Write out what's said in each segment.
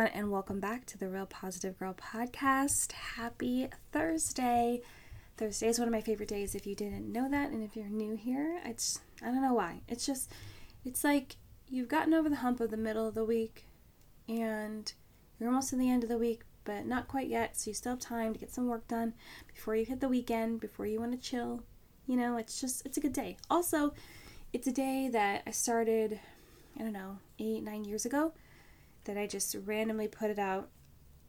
everyone, and welcome back to the Real Positive Girl podcast. Happy Thursday! Thursday is one of my favorite days. If you didn't know that, and if you're new here, it's I don't know why. It's just it's like you've gotten over the hump of the middle of the week, and you're almost to the end of the week, but not quite yet. So you still have time to get some work done before you hit the weekend, before you want to chill. You know, it's just it's a good day. Also, it's a day that I started. I don't know, eight, nine years ago that I just randomly put it out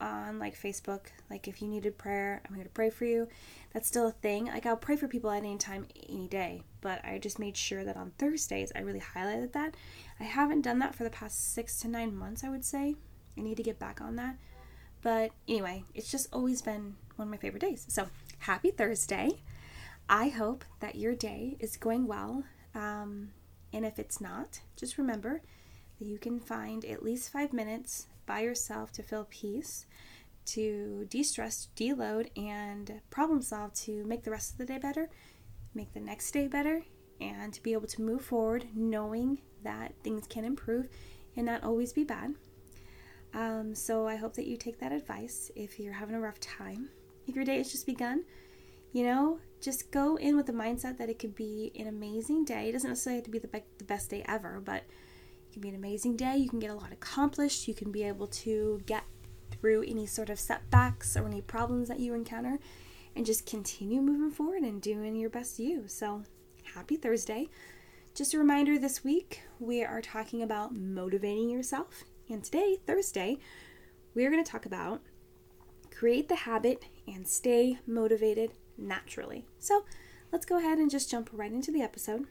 on like Facebook. Like if you needed prayer, I'm here to pray for you. That's still a thing. Like I'll pray for people at any time, any day. But I just made sure that on Thursdays I really highlighted that. I haven't done that for the past six to nine months, I would say. I need to get back on that. But anyway, it's just always been one of my favorite days. So happy Thursday. I hope that your day is going well. Um, and if it's not, just remember that you can find at least five minutes by yourself to feel peace, to de stress, deload, and problem solve to make the rest of the day better, make the next day better, and to be able to move forward knowing that things can improve and not always be bad. Um, so I hope that you take that advice if you're having a rough time. If your day has just begun, you know, just go in with the mindset that it could be an amazing day. It doesn't necessarily have to be the, be- the best day ever, but it can be an amazing day. You can get a lot accomplished. You can be able to get through any sort of setbacks or any problems that you encounter and just continue moving forward and doing your best you. So, happy Thursday. Just a reminder this week, we are talking about motivating yourself. And today, Thursday, we are going to talk about create the habit and stay motivated naturally. So, let's go ahead and just jump right into the episode.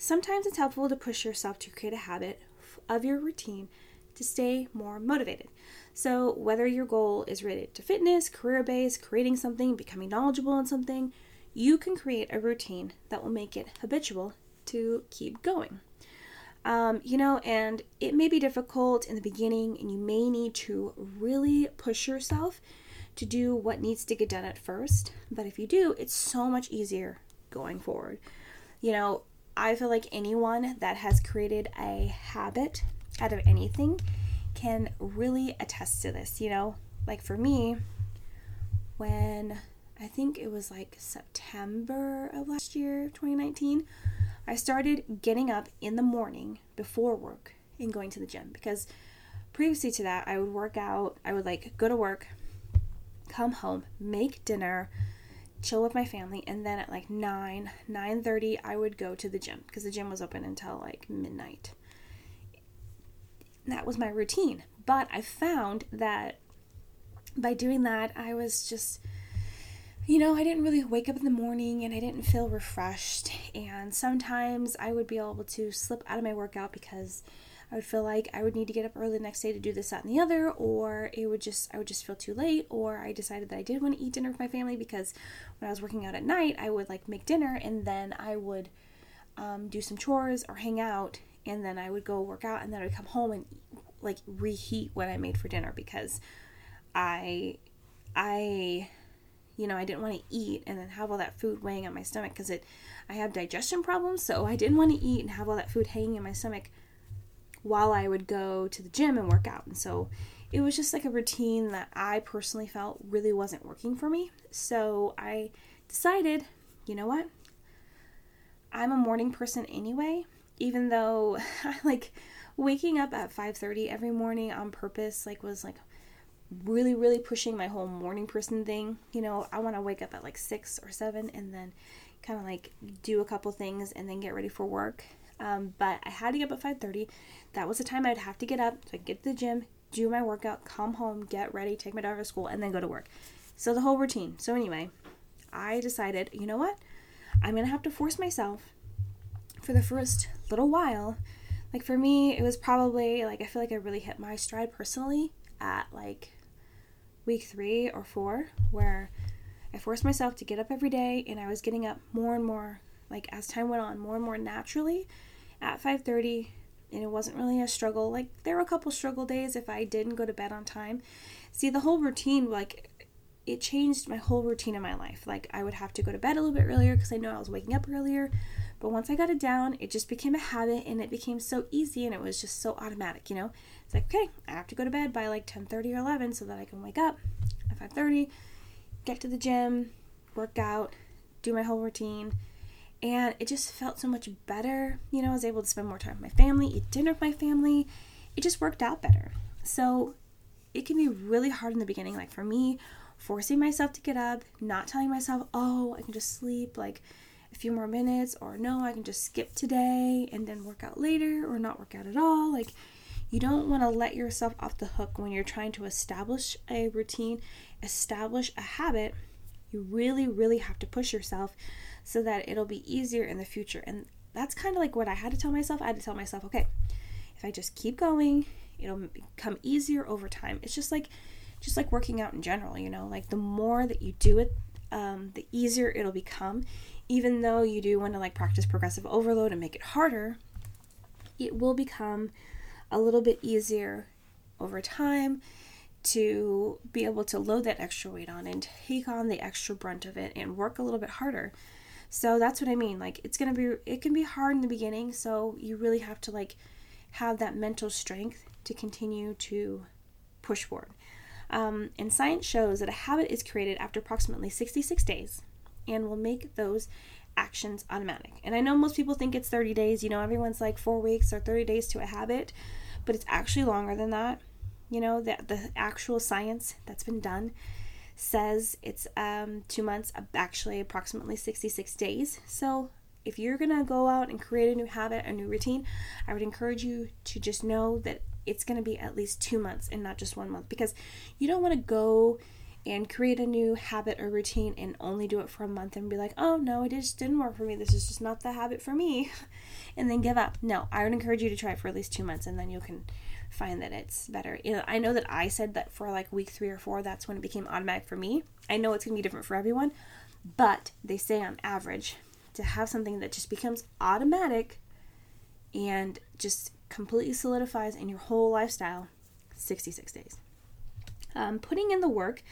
Sometimes it's helpful to push yourself to create a habit of your routine to stay more motivated. So, whether your goal is related to fitness, career based, creating something, becoming knowledgeable in something, you can create a routine that will make it habitual to keep going. Um, you know, and it may be difficult in the beginning, and you may need to really push yourself to do what needs to get done at first. But if you do, it's so much easier going forward. You know, I feel like anyone that has created a habit out of anything can really attest to this. You know, like for me, when I think it was like September of last year, 2019, I started getting up in the morning before work and going to the gym because previously to that, I would work out, I would like go to work, come home, make dinner, chill with my family and then at like 9 9:30 I would go to the gym because the gym was open until like midnight. That was my routine. But I found that by doing that I was just you know, I didn't really wake up in the morning and I didn't feel refreshed. And sometimes I would be able to slip out of my workout because I would feel like I would need to get up early the next day to do this, that, and the other, or it would just I would just feel too late, or I decided that I did want to eat dinner with my family because when I was working out at night, I would like make dinner and then I would um, do some chores or hang out, and then I would go work out, and then I would come home and like reheat what I made for dinner because I I you know, I didn't want to eat and then have all that food weighing on my stomach because it I have digestion problems, so I didn't want to eat and have all that food hanging in my stomach while I would go to the gym and work out. And so it was just like a routine that I personally felt really wasn't working for me. So I decided, you know what? I'm a morning person anyway, even though I like waking up at 5:30 every morning on purpose like was like really really pushing my whole morning person thing. You know, I want to wake up at like 6 or 7 and then kind of like do a couple things and then get ready for work. Um, but I had to get up at 5:30. That was the time I'd have to get up so I get to the gym, do my workout, come home, get ready, take my daughter to school, and then go to work. So the whole routine. So anyway, I decided, you know what? I'm gonna have to force myself for the first little while. Like for me, it was probably like I feel like I really hit my stride personally at like week three or four, where I forced myself to get up every day, and I was getting up more and more, like as time went on, more and more naturally at 5:30 and it wasn't really a struggle. Like there were a couple struggle days if I didn't go to bed on time. See, the whole routine like it changed my whole routine in my life. Like I would have to go to bed a little bit earlier because I know I was waking up earlier, But once I got it down, it just became a habit and it became so easy and it was just so automatic, you know? It's like, okay, I have to go to bed by like 10:30 or 11 so that I can wake up at 5:30, get to the gym, work out, do my whole routine. And it just felt so much better. You know, I was able to spend more time with my family, eat dinner with my family. It just worked out better. So it can be really hard in the beginning. Like for me, forcing myself to get up, not telling myself, oh, I can just sleep like few more minutes, or no, I can just skip today and then work out later, or not work out at all. Like, you don't want to let yourself off the hook when you're trying to establish a routine, establish a habit. You really, really have to push yourself so that it'll be easier in the future. And that's kind of like what I had to tell myself. I had to tell myself, okay, if I just keep going, it'll become easier over time. It's just like just like working out in general, you know, like the more that you do it, um, the easier it'll become. Even though you do want to like practice progressive overload and make it harder, it will become a little bit easier over time to be able to load that extra weight on and take on the extra brunt of it and work a little bit harder. So that's what I mean. Like it's going to be it can be hard in the beginning, so you really have to like have that mental strength to continue to push forward. Um, and science shows that a habit is created after approximately 66 days and will make those actions automatic. And I know most people think it's 30 days, you know, everyone's like four weeks or 30 days to a habit, but it's actually longer than that. You know, that the actual science that's been done says it's um, two months, actually approximately 66 days. So if you're gonna go out and create a new habit, a new routine, I would encourage you to just know that it's going to be at least two months and not just one month because you don't want to go and create a new habit or routine and only do it for a month and be like, oh no, it just didn't work for me. This is just not the habit for me. and then give up. No, I would encourage you to try it for at least two months and then you can find that it's better. You know, I know that I said that for like week three or four, that's when it became automatic for me. I know it's going to be different for everyone, but they say on average to have something that just becomes automatic and just completely solidifies in your whole lifestyle 66 days. Um, putting in the work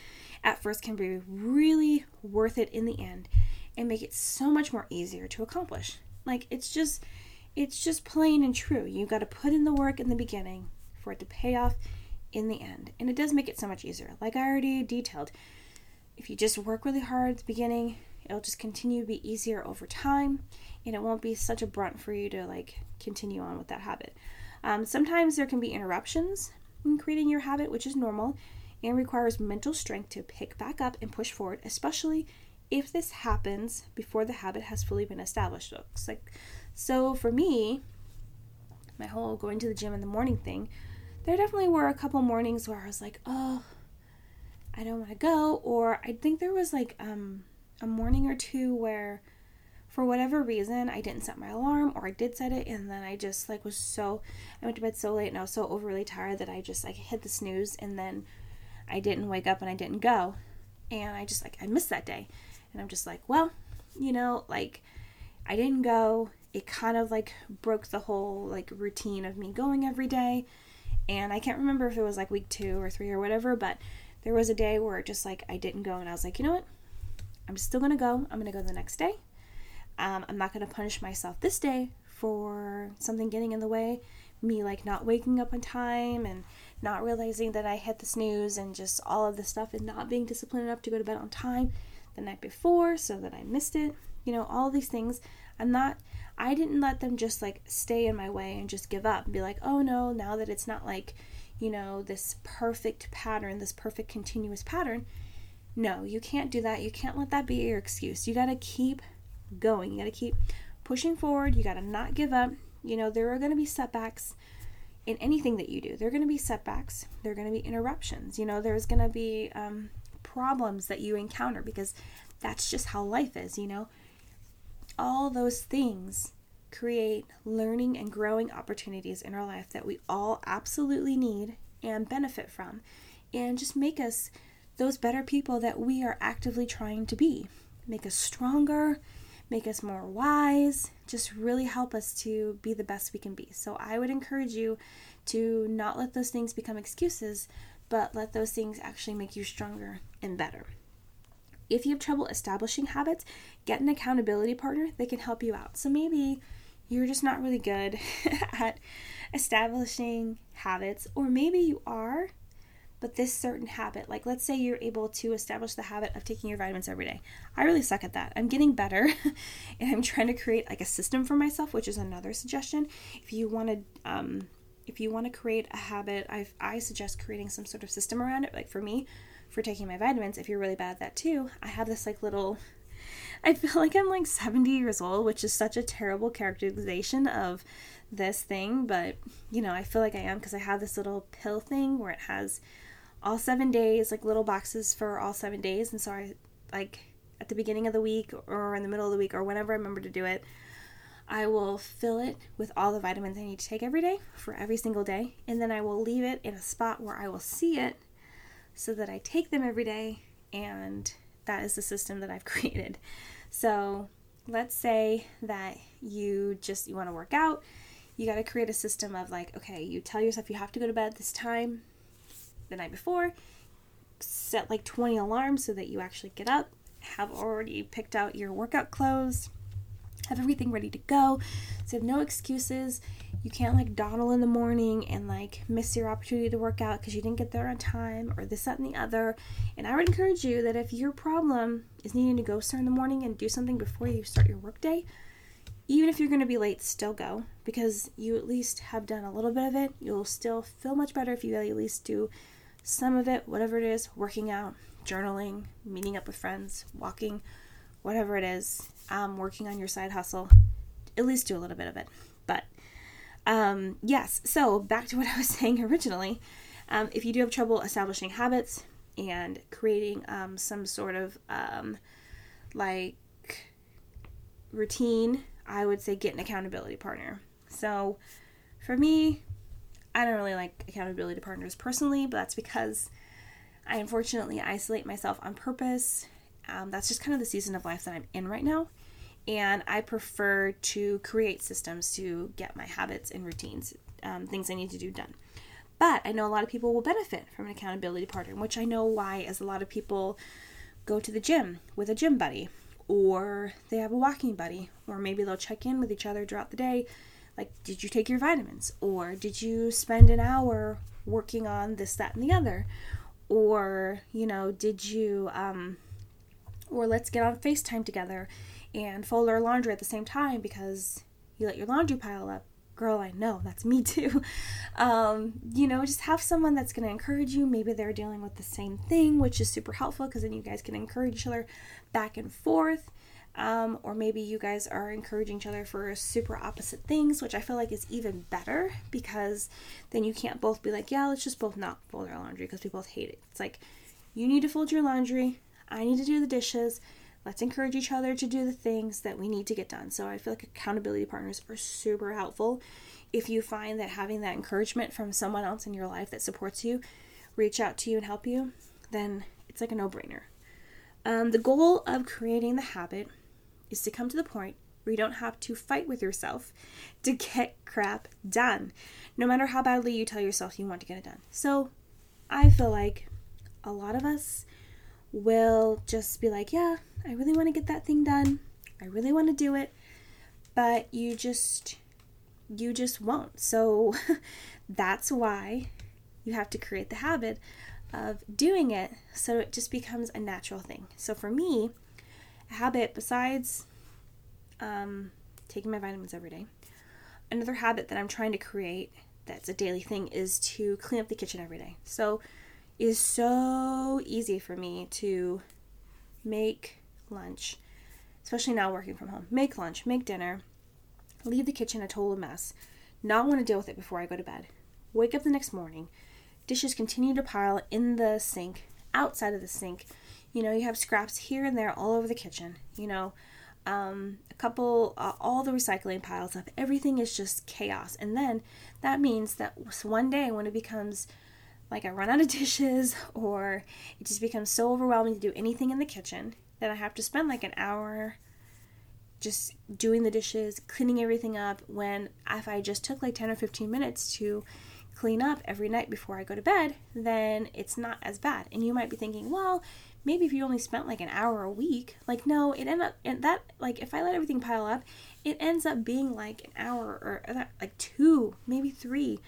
at first can be really worth it in the end and make it so much more easier to accomplish. Like it's just it's just plain and true. You got to put in the work in the beginning for it to pay off in the end. And it does make it so much easier. Like I already detailed, if you just work really hard at the beginning, it'll just continue to be easier over time and it won't be such a brunt for you to like continue on with that habit. Um, sometimes there can be interruptions in creating your habit, which is normal and requires mental strength to pick back up and push forward, especially if this happens before the habit has fully been established. Looks like so for me, my whole going to the gym in the morning thing, there definitely were a couple mornings where I was like, oh, I don't want to go, or I think there was like um, a morning or two where for whatever reason I didn't set my alarm or I did set it and then I just like was so I went to bed so late and I was so overly tired that I just like hit the snooze and then I didn't wake up and I didn't go. And I just like I missed that day. And I'm just like, well, you know, like I didn't go. It kind of like broke the whole like routine of me going every day. And I can't remember if it was like week 2 or 3 or whatever, but there was a day where just like I didn't go and I was like, you know what? I'm still to go. I'm to go the next day um, I'm not to punish myself this day for something getting in the way. Me like not waking up on time and not realizing that I hit the snooze and just all of the stuff and not being disciplined enough to go to bed on time the night before so that I missed it. You know, all these things. I'm not, I didn't let them just like stay in my way and just give up and be like, oh no, now that it's not like, you know, this perfect pattern, this perfect continuous pattern. No, you can't do that. You can't let that be your excuse. You got to keep going. You got to keep pushing forward. You got to not give up. You know, there are going to be setbacks in anything that you do. There are going to be setbacks. There are going to be interruptions. You know, there's going to be um, problems that you encounter because that's just how life is, you know. All those things create learning and growing opportunities in our life that we all absolutely need and benefit from and just make us those better people that we are actively trying to be. Make us stronger, make us more wise, just really help us to be the best we can be. So I would encourage you to not let those things become excuses, but let those things actually make you stronger and better. if you have trouble establishing habits, get an accountability partner that can help you out. So maybe you're just not really good at establishing habits, or maybe you are, but this certain habit, like let's say you're able to establish the habit of taking your vitamins every day. I really suck at that. I'm getting better and I'm trying to create like a system for myself, which is another suggestion. If you want to, um, if you want to create a habit, I I suggest creating some sort of system around it. Like for me, for taking my vitamins, if you're really bad at that too, I have this like little I feel like I'm like 70 years old, which is such a terrible characterization of this thing, but you know, I feel like I am because I have this little pill thing where it has all seven days, like little boxes for all seven days. And so I like at the beginning of the week or in the middle of the week or whenever I remember to do it, I will fill it with all the vitamins I need to take every day for every single day. And then I will leave it in a spot where I will see it so that I take them every day. And that is the system that I've created. So let's say that you just you want to work out you got to create a system of like okay you tell yourself you have to go to bed this time the night before set like 20 alarms so that you actually get up have already picked out your workout clothes have everything ready to go. So you have no excuses. You can't like dawdle in the morning and like miss your opportunity to work out because you didn't get there on time or this that and the other. And i would encourage you that if your problem is needing to go start in the morning and do something before you start your workday even if you're going to be late still go because you at least have done a little bit of it. You'll still feel much better if you at least do some of it whatever it is working out journaling meeting up with friends walking whatever it is um, working on your side hustle at least do a little bit of it but um, yes, so back to what I was saying originally. Um, if you do have trouble establishing habits and creating um, some sort of um, like routine, I would say get an accountability partner. So for me, I don't really like accountability partners personally, but that's because I unfortunately isolate myself on purpose. Um, that's just kind of the season of life that I'm in right now and I prefer to create systems to get my habits and routines, um, things I need to do done. But I know a lot of people will benefit from an accountability partner, which I know why, as a lot of people go to the gym with a gym buddy, or they have a walking buddy, or maybe they'll check in with each other throughout the day. Like, did you take your vitamins? Or did you spend an hour working on this, that, and the other? Or, you know, did you, um, or let's get on FaceTime together and fold our laundry at the same time because you let your laundry pile up. Girl, I know, that's me too. Um, you know, just have someone that's going to encourage you. Maybe they're dealing with the same thing, which is super helpful because then you guys can encourage each other back and forth. Um, or maybe you guys are encouraging each other for super opposite things, which I feel like is even better because then you can't both be like, yeah, let's just both not fold our laundry because we both hate it. It's like, you need to fold your laundry, I need to do the dishes, let's encourage each other to do the things that we need to get done. So I feel like accountability partners are super helpful. If you find that having that encouragement from someone else in your life that supports you, reach out to you and help you, then it's like a no brainer. Um, the goal of creating the habit is to come to the point where you don't have to fight with yourself to get crap done, no matter how badly you tell yourself you want to get it done. So I feel like a lot of us will just be like, yeah, I really want to get that thing done. I really want to do it. But you just you just won't. So that's why you have to create the habit of doing it so it just becomes a natural thing. So for me, habit besides um, taking my vitamins every day, another habit that I'm trying to create that's a daily thing is to clean up the kitchen every day. So it is so easy for me to make lunch, especially now working from home. Make lunch, make dinner, leave the kitchen a total mess, not want to deal with it before I go to bed. Wake up the next morning, dishes continue to pile in the sink, outside of the sink. You know, you have scraps here and there all over the kitchen. You know, um, a couple, uh, all the recycling piles up. Everything is just chaos. And then that means that one day when it becomes like I run out of dishes or it just becomes so overwhelming to do anything in the kitchen, that I have to spend like an hour just doing the dishes, cleaning everything up when if I just took like 10 or 15 minutes to clean up every night before I go to bed, then it's not as bad. And you might be thinking, well, maybe if you only spent like an hour a week, like no, it end up and that like if I let everything pile up, it ends up being like an hour or like two, maybe three,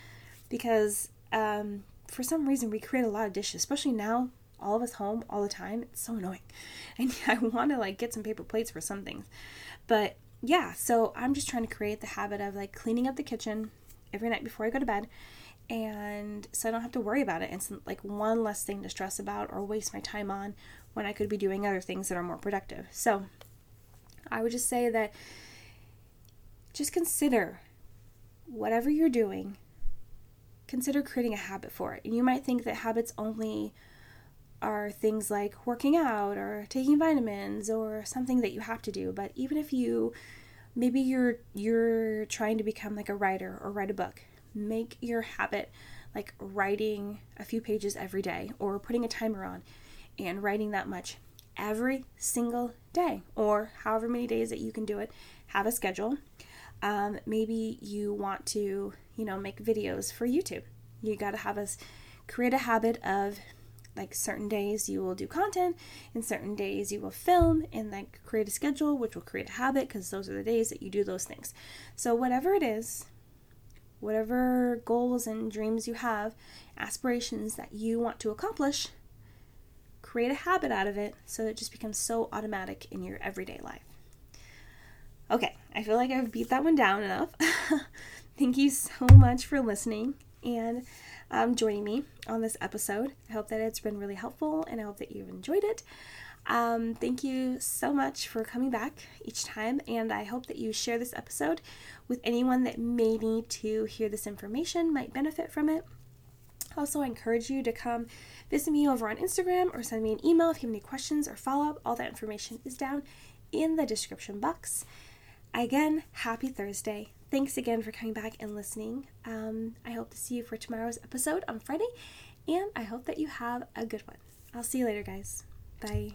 because um, for some reason we create a lot of dishes, especially now. All of us home all the time. It's so annoying, and I want to like get some paper plates for some things, but yeah. So I'm just trying to create the habit of like cleaning up the kitchen every night before I go to bed, and so I don't have to worry about it. It's like one less thing to stress about or waste my time on when I could be doing other things that are more productive. So I would just say that just consider whatever you're doing, consider creating a habit for it. And you might think that habits only are things like working out or taking vitamins or something that you have to do, but even if you maybe you're you're trying to become like a writer or write a book make your habit like writing a few pages every day or putting a timer on and writing that much every single day or however many days that you can do it. Have a schedule. Um, maybe you want to, you know, make videos for YouTube. You got to have us create a habit of like certain days you will do content and certain days you will film and like create a schedule which will create a habit because those are the days that you do those things so whatever it is whatever goals and dreams you have, aspirations that you want to accomplish, create a habit out of it so that it just becomes so automatic in your everyday life. Okay, I feel like I've beat that one down enough. Thank you so much for listening and um, joining me on this episode. I hope that it's been really helpful and I hope that you've enjoyed it. Um, thank you so much for coming back each time, and I hope that you share this episode with anyone that may need to hear this information, might benefit from it. Also, I encourage you to come visit me over on Instagram or send me an email if you have any questions or follow up. All that information is down in the description box. Again, happy Thursday. Thanks again for coming back and listening. Um, I hope to see you for tomorrow's episode on Friday, and I hope that you have a good one. I'll see you later, guys. Bye.